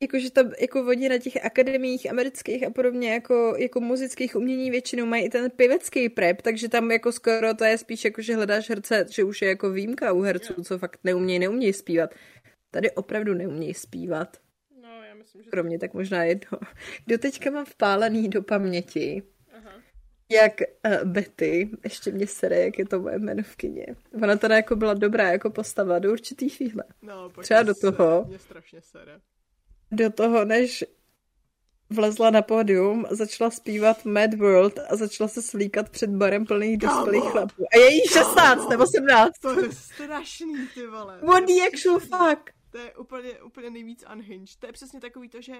A: jakože tam, jako oni na těch akademiích amerických a podobně, jako, jako muzických umění většinou mají i ten pěvecký prep, takže tam jako skoro to je spíš jako, že hledáš herce, že už je jako výjimka u herců, co fakt neumějí, neumějí zpívat. Tady opravdu neumějí zpívat.
B: No, já myslím, že...
A: Kromě tak možná jedno. Kdo teďka mám vpálený do paměti. Jak uh, Betty, ještě mě sere, jak je to moje jmenovkyně. Ona teda jako byla dobrá jako postava do určitý chvíle.
B: No,
A: Třeba do toho.
B: Mě strašně sere.
A: Do toho, než vlezla na pódium, začala zpívat Mad World a začala se svlíkat před barem plných dospělých chlapů. A je jí 16 nebo 17.
B: To je strašný, ty vole.
A: What the actual fuck?
B: To je úplně, úplně nejvíc unhinged. To je přesně takový to, že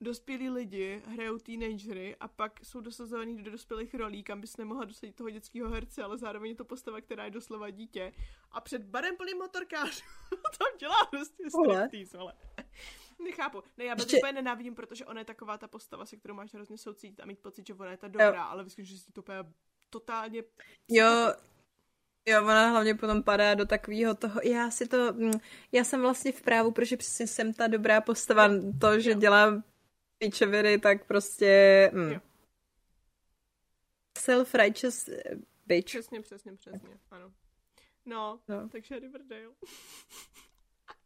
B: dospělí lidi hrajou teenagery a pak jsou dosazovaní do dospělých rolí, kam bys nemohla dosadit toho dětského herce, ale zároveň je to postava, která je doslova dítě. A před barem plným motorkářů tam dělá prostě striptease, ale Nechápu. Ne, já
A: Ještě-
B: úplně nenávidím, protože ona je taková ta postava, se kterou máš hrozně soucítit a mít pocit, že ona je ta dobrá, ale myslím, že si to úplně totálně...
A: Jo, jo, ona hlavně potom padá do takového toho, já si to, mm, já jsem vlastně v právu, protože přesně jsem ta dobrá postava, to, že
B: Jo.
A: dělám pičoviny, tak prostě mm. Self-righteous eh, bitch.
B: Přesně, přesně, přesně, ano. No,
A: No.
B: takže Riverdale.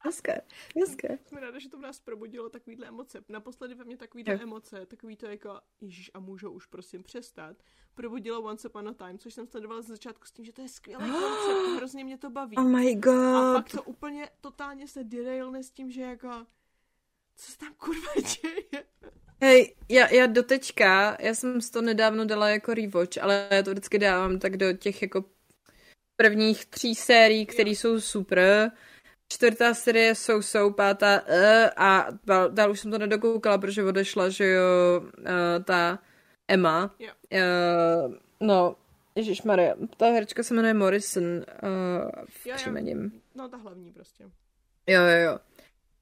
A: Hezké, hezké.
B: Jsme ráda, že to v nás probudilo takovýhle emoce. Naposledy ve mně takovýhle
A: Jo.
B: emoce, takový to jako, ježíš, a můžou už prosím přestat, probudilo Once Upon a Time, což jsem sledovala z začátku s tím, že to je skvělý koncept, hrozně mě to baví.
A: Oh my
B: A
A: god.
B: pak to úplně totálně se derailne s tím, že jako, co se tam kurva děje?
A: Hej, já, já doteďka, já jsem si to nedávno dala jako rewatch, ale já to vždycky dávám tak do těch jako prvních tří sérií, které jsou super. Čtvrtá série jsou jsou, pátá uh, a dál, dál už jsem to nedokoukala, protože odešla, že jo, uh, ta Emma.
B: Jo.
A: Uh, no, Ježíš Maria, ta herečka se jmenuje Morrison uh, v
B: Jo, jo.
A: příjmením.
B: No, ta hlavní prostě.
A: Jo, jo, jo.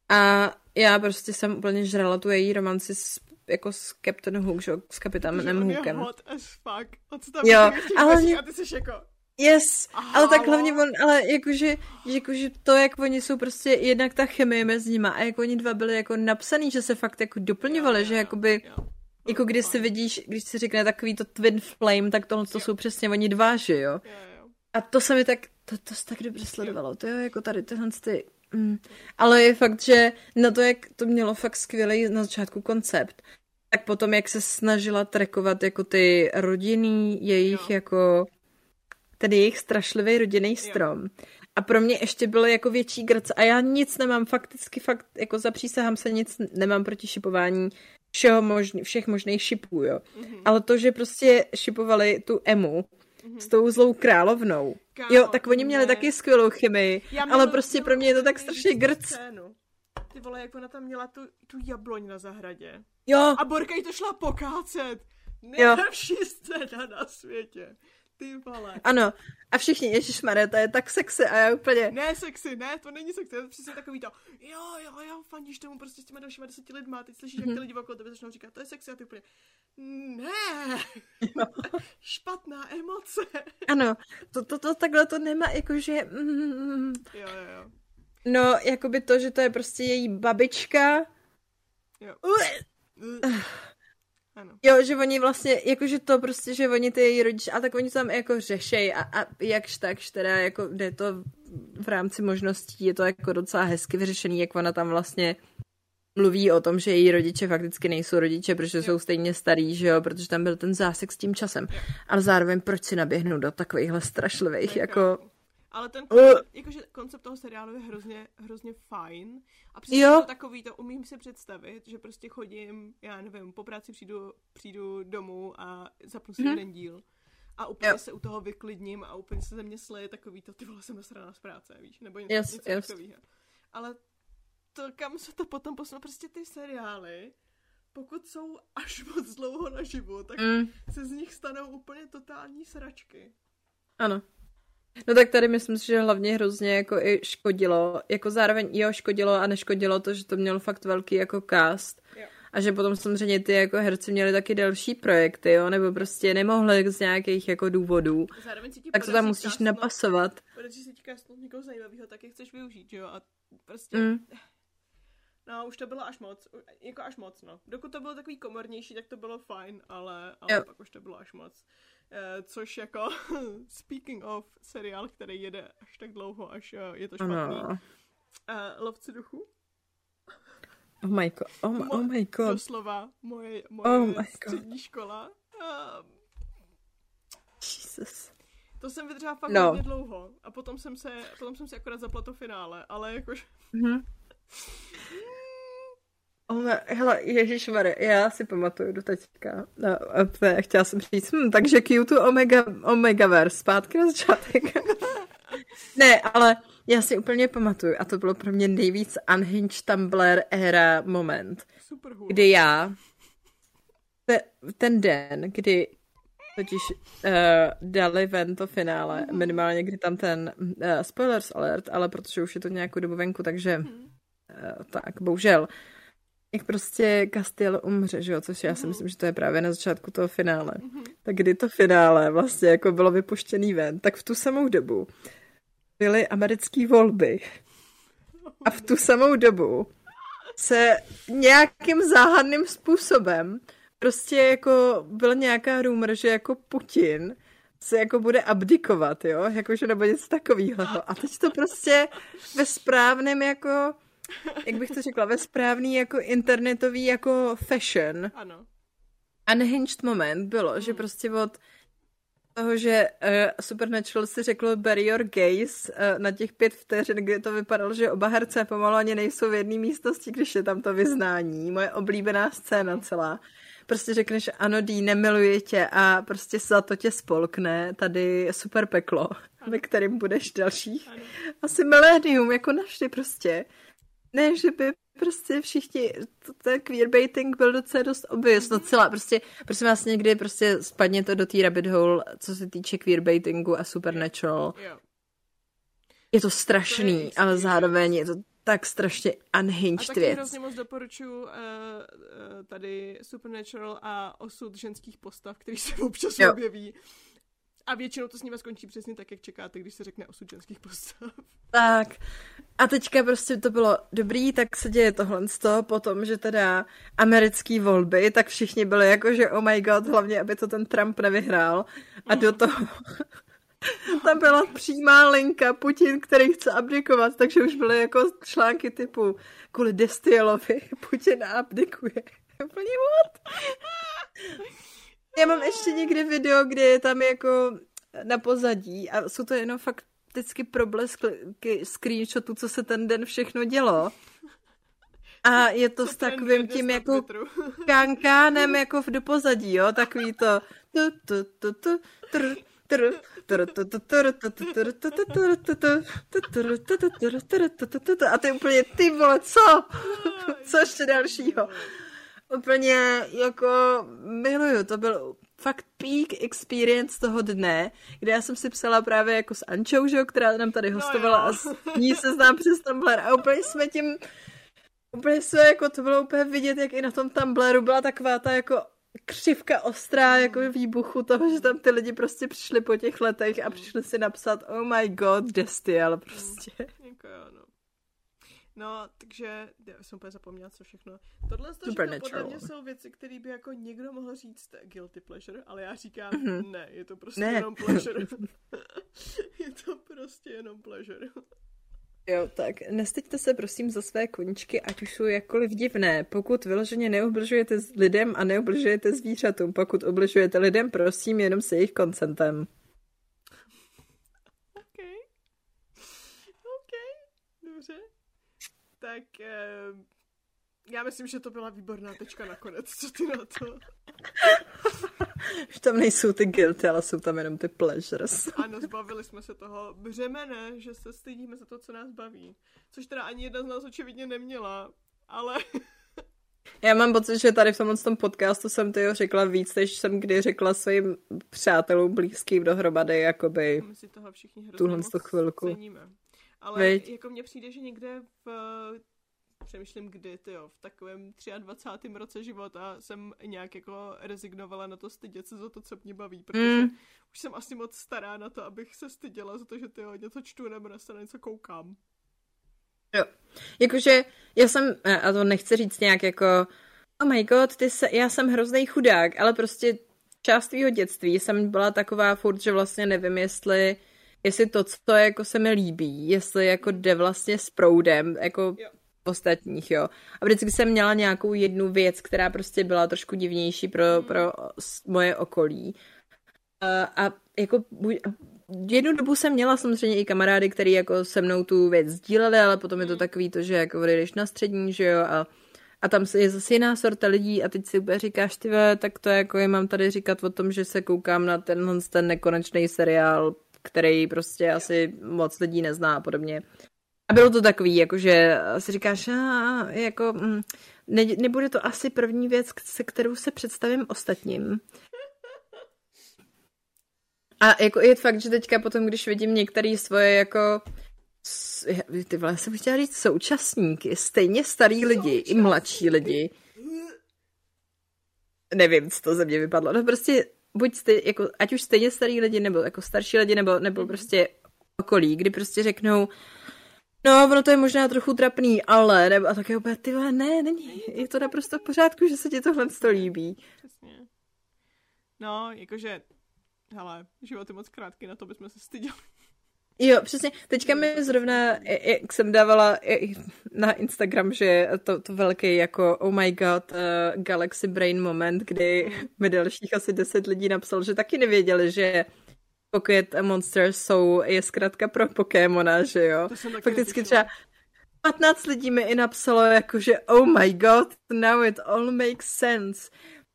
A: A já prostě jsem úplně žrala tu její romanci s, jako s Captain Hook, že s kapitánem Hookem.
B: hot as fuck. On se tam
A: Jo,
B: jo,
A: ale mě-
B: a ty jsi jako,
A: Yes,
B: Aha,
A: ale tak
B: no.
A: hlavně on, ale jakože, jakože to, jak oni jsou prostě, jednak ta chemie mezi nima a jak oni dva byli jako napsaný, že se fakt jako doplňovali, že jakoby,
B: jo.
A: jako když si vidíš, když si řekne takový to twin flame, tak tohle to jsou přesně oni dva, že jo.
B: Jo, jo.
A: A to se mi tak, to, to se tak dobře sledovalo, to jo, jako tady tyhle ty, mm. ale je fakt, že na to, jak to mělo fakt skvělý na začátku koncept, tak potom, jak se snažila trekovat jako ty rodinný jejich
B: Jo.
A: jako, ten jejich strašlivý rodinný strom. A pro mě ještě byl jako větší grc a já nic nemám, fakticky fakt, jako zapřísahám se nic nemám proti šipování všeho možný, všech možných šipů, jo.
B: Mhm.
A: Ale to, že prostě šipovali tu Emu s tou zlou královnou,
B: Kámo,
A: jo, tak oni měli
B: ne.
A: taky skvělou chemii,
B: Já
A: ale prostě pro mě je to tak strašně grc.
B: scénu. Ty vole, jak ona tam měla tu, tu jabloň na zahradě.
A: Jo,
B: A Borka jí to šla pokácet. Nejlepší scéna na světě. Ty vole.
A: ano. A všichni, ježišmarja, to je tak sexy a já úplně,
B: Ne sexy, ne, to není sexy, to je přesně takový to, jo, jo, jo, fandíš tomu prostě s těma dalšíma deseti lidma, a teď slyšíš,
A: Mhm.
B: jak ty lidi okolo tebe začnou říkat, to je sexy a ty úplně, ne, špatná emoce.
A: ano, to, to, to takhle to nemá, jakože, mm,
B: Jo, jo, jo,
A: no, jakoby to, že to je prostě její babička,
B: jo.
A: Uh,
B: Ano.
A: Jo, že oni vlastně, jakože to prostě, že oni ty její rodiče, a tak oni to tam jako řešej a, a jakž takž teda jako jde to v rámci možností, je to jako docela hezky vyřešený, jak ona tam vlastně mluví o tom, že její rodiče fakticky nejsou rodiče, protože jo. jsou stejně starý, že jo, protože tam byl ten zásek s tím časem. Jo. Ale zároveň proč si naběhnout do takovýchhle strašlivých, jako...
B: Ale ten koncept, jakože koncept toho seriálu je hrozně, hrozně fajn. A přesně to takový, to umím si představit, že prostě chodím, já nevím, po práci přijdu, přijdu domů a zapnu si mm-hmm. jeden díl. A úplně jo. se u toho vyklidním a úplně se ze mě sleje takový to, ty vole, jsem nasraná z práce, víš? Nebo něco, yes, něco yes. takového. Ale to, kam se to potom posunou, prostě ty seriály, pokud jsou až moc dlouho naživu, tak mm. se z nich stanou úplně totální sračky.
A: Ano. No tak tady myslím si, že hlavně hrozně jako i škodilo, jako zároveň jo škodilo a neškodilo to, že to mělo fakt velký jako cast. Jo. A že potom samozřejmě ty jako herci měli taky další projekty, jo, nebo prostě nemohli z nějakých jako důvodů. tak to tam musíš napasovat.
B: Když si ti někoho zajímavého, tak je chceš využít, jo, a prostě... Mm. No, už to bylo až moc, jako až moc, no. Dokud to bylo takový komornější, tak to bylo fajn, ale, ale pak už to bylo až moc. Uh, což jako, speaking of seriál, který jede až tak dlouho, až uh, je to špatný. Uh, Lovci duchu?
A: Oh my god, oh, my, oh my god.
B: Doslova moje, moje oh my střední god. škola. Um,
A: Jesus.
B: To jsem vydržela fakt no. hodně dlouho a potom jsem se, potom jsem si akorát zapla to finále, ale jakož... Mm-hmm.
A: Hele, ježišmary, já si pamatuju do teďka. No, chtěla jsem říct, hm, takže Q2 Omega, Omegaverse, zpátky na začátek. ne, ale já si úplně pamatuju a to bylo pro mě nejvíc unhinged Tumblr era moment,
B: Super
A: kdy já te, ten den, kdy totiž uh, dali ven to finále, mm-hmm. minimálně kdy tam ten uh, spoilers alert, ale protože už je to nějakou dobu venku, takže uh, tak, bohužel jak prostě Castiel umře, že jo, což já si mhm. myslím, že to je právě na začátku toho finále. Mm-hmm. Tak kdy to finále vlastně jako bylo vypuštěný ven, tak v tu samou dobu byly americké volby. A v tu samou dobu se nějakým záhadným způsobem prostě jako byla nějaká rumor, že jako Putin se jako bude abdikovat, jo, jakože nebo něco takového. A teď to prostě ve správném jako jak bych to řekla, ve správný jako internetový jako fashion.
B: Ano.
A: Unhinged moment bylo, hmm. že prostě od toho, že uh, Supernatural si řekl bury your gaze uh, na těch pět vteřin, kdy to vypadalo, že oba herce pomalu ani nejsou v jedné místnosti, když je tam to vyznání. Moje oblíbená scéna celá. Prostě řekneš, ano, Dí, nemiluji tě a prostě za to tě spolkne tady super peklo, ano. ve kterým budeš dalších ano. asi milénium, jako navždy prostě. Ne, že by prostě všichni, ten queerbaiting byl docela dost obvious, docela, prostě, prosím vás někdy prostě spadně to do té rabbit hole, co se týče queerbaitingu a supernatural. Je to strašný, to je ale zároveň je to tak strašně unhinged a taky věc.
B: hrozně moc doporučuji uh, uh, tady Supernatural a osud ženských postav, který se občas jo. objeví. A většinou to s nimi skončí přesně tak, jak čekáte, když se řekne osud ženských postav.
A: Tak. A teďka prostě to bylo dobrý, tak se děje tohle z toho, potom, že teda americký volby, tak všichni byli jako, že oh my god, hlavně, aby to ten Trump nevyhrál. A do mhm. toho tam byla přímá linka Putin, který chce abdikovat, takže už byly jako články typu kvůli Destielovi Putin abdikuje. Úplně what? Já mám ještě někdy video, kde je tam jako na pozadí a jsou to jenom fakt vždycky problesky screenshotu, co se ten den všechno dělo. A je to s takovým tím jako kankánem jako v dopozadí, jo, takový to a ty úplně, ty vole, co? Co ještě dalšího? Úplně jako miluju, to byl fakt peak experience toho dne, kde já jsem si psala právě jako s Ančou, že, která nám tady no hostovala no a s ní se znám přes Tumblr a úplně jsme tím úplně jsme jako, to bylo úplně vidět, jak i na tom Tumblru byla taková ta jako křivka ostrá jako výbuchu toho, že tam ty lidi prostě přišli po těch letech a přišli si napsat oh my god, Destiel prostě.
B: Jako jo, no. No, takže já jsem úplně zapomněla, co všechno. Tohle to všechno podle mě jsou věci, které by jako někdo mohl říct guilty pleasure, ale já říkám, mm-hmm. ne, je to prostě ne. jenom pleasure. je to prostě jenom pleasure.
A: Jo, tak nestyďte se prosím za své koníčky, ať už jsou jakkoliv divné. Pokud vyloženě neubližujete lidem a neubližujete zvířatům, pokud ubližujete lidem, prosím jenom se jejich koncentem.
B: OK. OK, dobře. Tak eh, já myslím, že to byla výborná tečka nakonec. Co ty na to?
A: Už tam nejsou ty guilty, ale jsou tam jenom ty pleasures.
B: Ano, zbavili jsme se toho břemene, že se stydíme za to, co nás baví. Což teda ani jedna z nás očividně neměla, ale...
A: Já mám pocit, že tady v tomhle tom podcastu jsem to řekla víc, než jsem kdy řekla svým přátelům blízkým dohromady, jakoby
B: My si toho všichni
A: tuhle tu chvilku.
B: ceníme. Ale
A: Veď.
B: jako mně přijde, že někde v přemýšlím kdy, tyjo, v takovém 23. roce života jsem nějak jako rezignovala na to stydět se za to, co mě baví, protože
A: Mm.
B: už jsem asi moc stará na to, abych se styděla za to, že tyjo, něco čtu nebo na se něco koukám.
A: Jakože já jsem, a to nechci říct nějak jako oh my god, ty se, já jsem hrozný chudák, ale prostě část tvýho dětství jsem byla taková furt, že vlastně nevím, jestli jestli to, co jako se mi líbí, jestli jako jde vlastně s proudem, jako
B: Jo.
A: ostatních, jo. A vždycky jsem měla nějakou jednu věc, která prostě byla trošku divnější pro, pro s- moje okolí. A, a jako buď, jednu dobu jsem měla samozřejmě i kamarády, který jako se mnou tu věc sdíleli, ale potom je to takový to, že jako odejdeš na střední, že jo, a, a tam je zase jiná sorta lidí a teď si úplně říkáš, ty tak to jako je, mám tady říkat o tom, že se koukám na tenhle ten nekonečný seriál, který prostě asi moc lidí nezná a podobně. A bylo to takový, jakože si říkáš, a, jako, mm, ne, nebude to asi první věc, se kterou se představím ostatním. A jako je fakt, že teďka potom, když vidím některé svoje jako ty vole, jsem chtěla říct současníky, stejně starý lidi, i mladší lidi. Nevím, co to ze mě vypadlo. No prostě buď stej, jako, ať už stejně starý lidi, nebo jako starší lidi, nebo, nebo prostě okolí, kdy prostě řeknou, no, ono to je možná trochu trapný, ale, nebo a tak je úplně, ty vole, ne, není, je to naprosto v pořádku, že se ti tohle to líbí.
B: Přesně. No, jakože, hele, život je moc krátký, na to bychom se styděli.
A: Jo, přesně. Teďka mi zrovna, jak jsem dávala na Instagram, že to, to velký jako oh my god uh, Galaxy Brain moment, kdy mi dalších asi deset lidí napsal, že taky nevěděli, že Pocket Monsters jsou, je zkrátka pro Pokémona, že jo. Fakticky třeba 15 lidí mi i napsalo jako, že oh my god, now it all makes sense.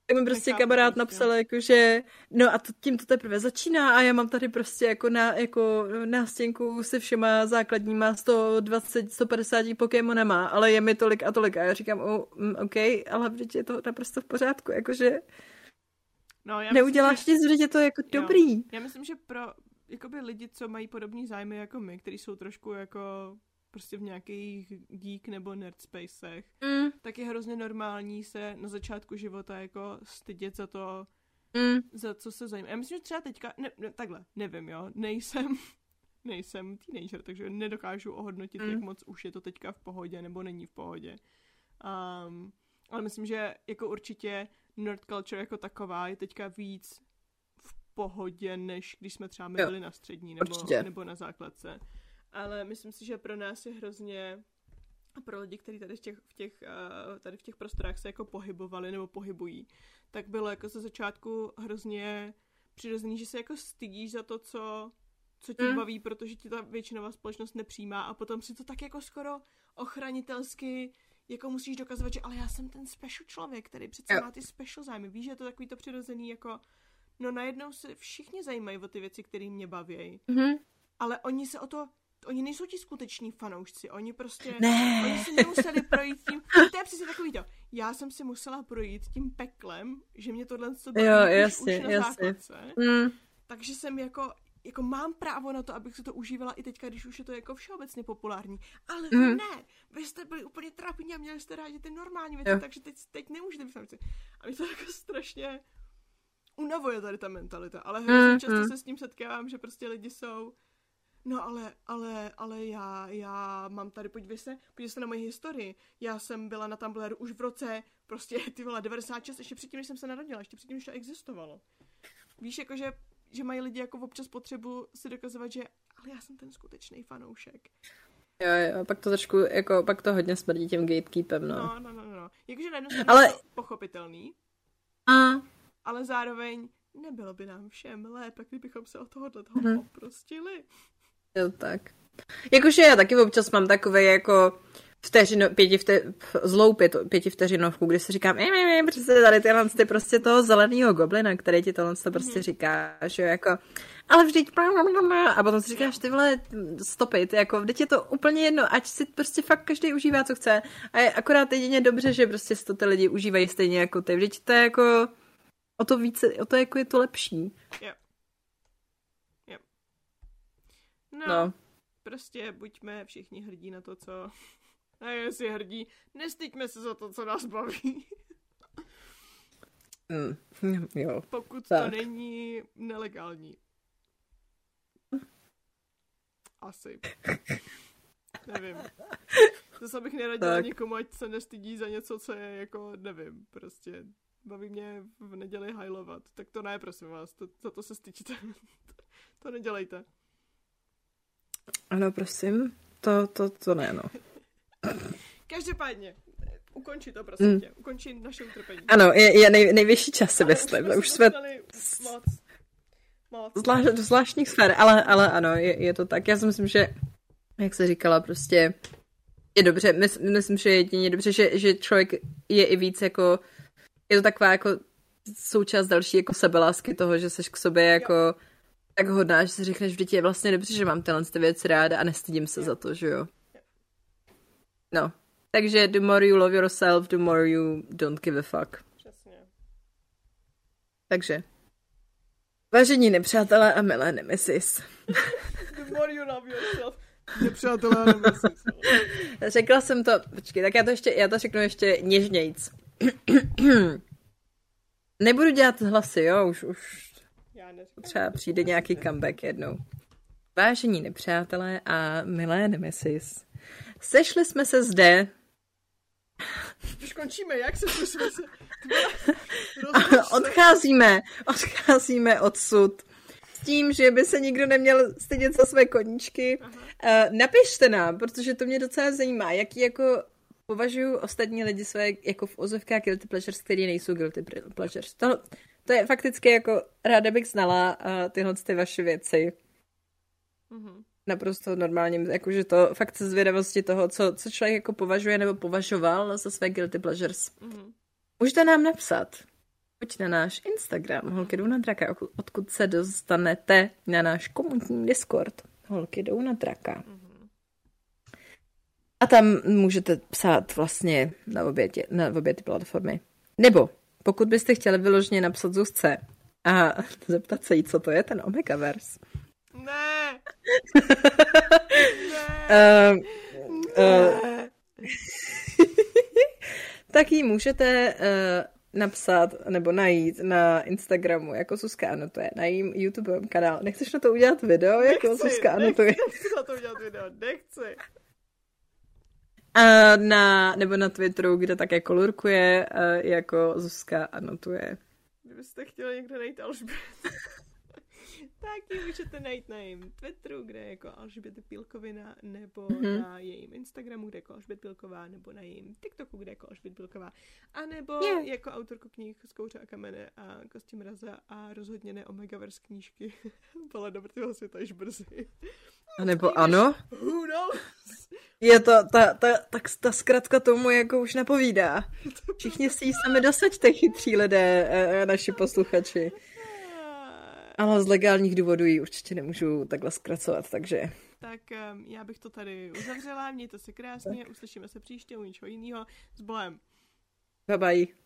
A: Tak mi prostě
B: Nechápu
A: kamarád
B: prostě.
A: napsal jako, že no a to, tím to teprve začíná a já mám tady prostě jako, na, jako nástěnku se všema základníma 120, 150 Pokémonama, ale je mi tolik a tolik a já říkám, oh, mm, OK, ale vždyť je to naprosto v pořádku, jakože
B: No, já
A: neuděláš
B: myslím,
A: nic, vždyť je to jako
B: Jo.
A: dobrý.
B: že, já myslím, že pro jakoby lidi, co mají podobný zájmy jako my, kteří jsou trošku jako prostě v nějakých geek nebo nerd spacech,
A: Mm,
B: tak je hrozně normální se na začátku života jako stydět za to,
A: mm,
B: za co se zajímá. Já myslím, že třeba teďka, ne, ne, takhle, nevím, jo, nejsem, nejsem teenager, takže nedokážu ohodnotit,
A: Mm.
B: jak moc už je to teďka v pohodě nebo není v pohodě. Um, ale myslím, že jako určitě nerd culture jako taková je teďka víc v pohodě, než když jsme třeba my byli na střední nebo,
A: určitě.
B: nebo na základce. Ale myslím si, že pro nás je hrozně a pro lidi, kteří tady v těch, v těch, eh, tady v těch prostorách se jako pohybovali nebo pohybují, tak bylo jako ze začátku hrozně přirozený, že se jako stydíš za to, co, co tě
A: Mm.
B: baví, protože ti ta většinová společnost nepřijímá a potom si to tak jako skoro ochranitelsky jako musíš dokazovat, že ale já jsem ten special člověk, který přece
A: Jo.
B: má ty special zájmy. Víš, že je to takový to přirozený jako no najednou se všichni zajímají o ty věci, které mě baví,
A: mhm.
B: ale oni se o to Oni nejsou ti skuteční fanoušci, oni prostě...
A: Ne.
B: Oni si nemuseli projít tím... To je přesně takový to. Já jsem si musela projít tím peklem, že mě tohle co baví
A: Jo,
B: už,
A: jasně,
B: už na
A: jasně.
B: základce.
A: Mm,
B: Takže jsem jako, jako mám právo na to, abych si to užívala i teďka, když už je to jako všeobecně populární. Ale vy
A: Mhm.
B: ne, vy jste byli úplně trapní a měli jste rádi ty normální věci,
A: Jo.
B: takže teď, teď nemůžete být fanoušci. A mě to jako strašně unavuje tady ta mentalita, ale hrozně
A: Mhm.
B: často se s tím setkávám, že prostě lidi jsou No ale, ale, ale já, já mám tady, podívej se, podívej se na moji historii. Já jsem byla na Tumblru už v roce, prostě ty vole, 96, ještě předtím, než jsem se narodila, ještě předtím, než to existovalo. Víš, jakože, že mají lidi jako občas potřebu si dokazovat, že ale já jsem ten skutečný fanoušek.
A: Jo, jo, pak to trošku, jako, pak to hodně smrdí tím gatekeepem, no.
B: No, no, no, no. Jakože na jednu
A: Ale-
B: to pochopitelný,
A: A,
B: ale zároveň nebylo by nám všem lépe, kdybychom se od tohohle toho
A: Mhm.
B: oprostili.
A: Jo, tak. Jakože já taky občas mám takové jako vteřino, pěti vte, zlou pět, pěti vteřinovku, kdy si říkám, "Ej, ej, ej, přesně tady tyhle ty prostě toho zeleného goblina, který ti tohle to prostě říká, že jo, jako, ale vždyť a potom si říkáš, ty vole, stop it, jako, vždyť je to úplně jedno, ať si prostě fakt každý užívá, co chce a je akorát jedině dobře, že prostě to ty lidi užívají stejně jako ty, vždyť to je jako, o to více, o to jako je to lepší.
B: No,
A: No.
B: prostě buďme všichni hrdí na to, co... A jestli hrdí, nestyďme se za to, co nás baví.
A: Mm. Jo.
B: Pokud
A: Tak.
B: to není nelegální. Asi. Nevím. Zase bych neradila
A: Tak.
B: někomu, ať se nestydí za něco, co je jako, nevím, prostě baví mě v neděli hajlovat. Tak to ne, prosím vás, to, za to se styďte. to nedělejte.
A: Ano, prosím, to, to, to ne, no.
B: Každopádně, ukonči to, prosím
A: Mm.
B: tě. Ukonči naše utrpení.
A: Ano, je, je nej, nejvyšší čas si
B: Ale
A: myslím.
B: se
A: Už jsme
B: moc. Moc.
A: zvlášť, do zvláštních sfér, ale, ale ano, je, je to tak. Já si myslím, že, jak se říkala, prostě je dobře. Mys, myslím, že je jedině dobře, že, že člověk je i víc jako, je to taková jako součást další jako sebelásky toho, že jsi k sobě jako tak hodná, že si řekneš, vždyť je vlastně dobře, že mám tyhle ty věci ráda a nestydím se za to, že jo. No. Takže the more you love yourself, the more you don't give a fuck.
B: Přesně.
A: Takže. Vážení nepřátelé a milé nemesis.
B: The more you love yourself. Nepřátelé, nemyslím
A: Řekla jsem to, počkej, tak já to ještě, já to řeknu ještě něžnějc. Nebudu dělat hlasy, jo, už, už. Třeba přijde nějaký comeback jednou. Vážení nepřátelé a milé nemesis. Sešli jsme se zde
B: Už končíme, jak se jsme se...
A: Odcházíme, odcházíme odsud s tím, že by se nikdo neměl stydět za své koníčky. Uh, napište nám, protože to mě docela zajímá, jaký jako považují ostatní lidi své jako v ozovkách guilty pleasures, který nejsou guilty pleasures. To, to je fakticky jako, ráda bych znala uh, tyhle ty vaše věci.
B: Mhm.
A: Naprosto normálně, jakože to fakt ze zvědavosti toho, co, co člověk jako považuje nebo považoval za své guilty pleasures.
B: Mhm.
A: Můžete nám napsat. Pojď na náš Instagram, holky jdou na draka, odkud se dostanete na náš komunitní Discord. Holky jdou na draka. A tam můžete psát vlastně na obě, na obě ty platformy. Nebo pokud byste chtěli vyloženě napsat Zuzce a zeptat se jí, co to je ten Omegaverse,
B: Ne! ne!
A: uh, uh, tak jí můžete uh, napsat nebo najít na Instagramu jako Suska anotuje, na jejím YouTube kanál. Nechceš na to udělat video jako
B: Nechci,
A: Suska anotuje?
B: Nechci na to udělat video, nechci.
A: A na, nebo na Twitteru, kde také kolorkuje uh, jako Zuzka anotuje.
B: Kdybyste chtěli někde najít Alžbět, tak ji můžete najít na jejím Twitteru, kde je jako Alžbět Pílkovina, nebo
A: Mhm.
B: mm-hmm. na jejím Instagramu, kde je jako Alžbět Pílková, nebo na jejím TikToku, kde je jako Alžbět Pílková, a nebo yeah. jako autorku knih z Kouře a kamene a Kosti mraza a rozhodně ne Omegaverse knížky. Pole do světa již brzy.
A: A nebo ano?
B: Who knows?
A: Je to, ta, ta, tak ta zkratka tomu jako už napovídá. Všichni si ji sami dosaďte, chytří lidé, eh, naši posluchači. Ale z legálních důvodů ji určitě nemůžu takhle zkracovat, takže
B: Tak já bych to tady uzavřela, mějte se krásně, uslyšíme se příště u něčeho jiného. S bohem.
A: bye bye.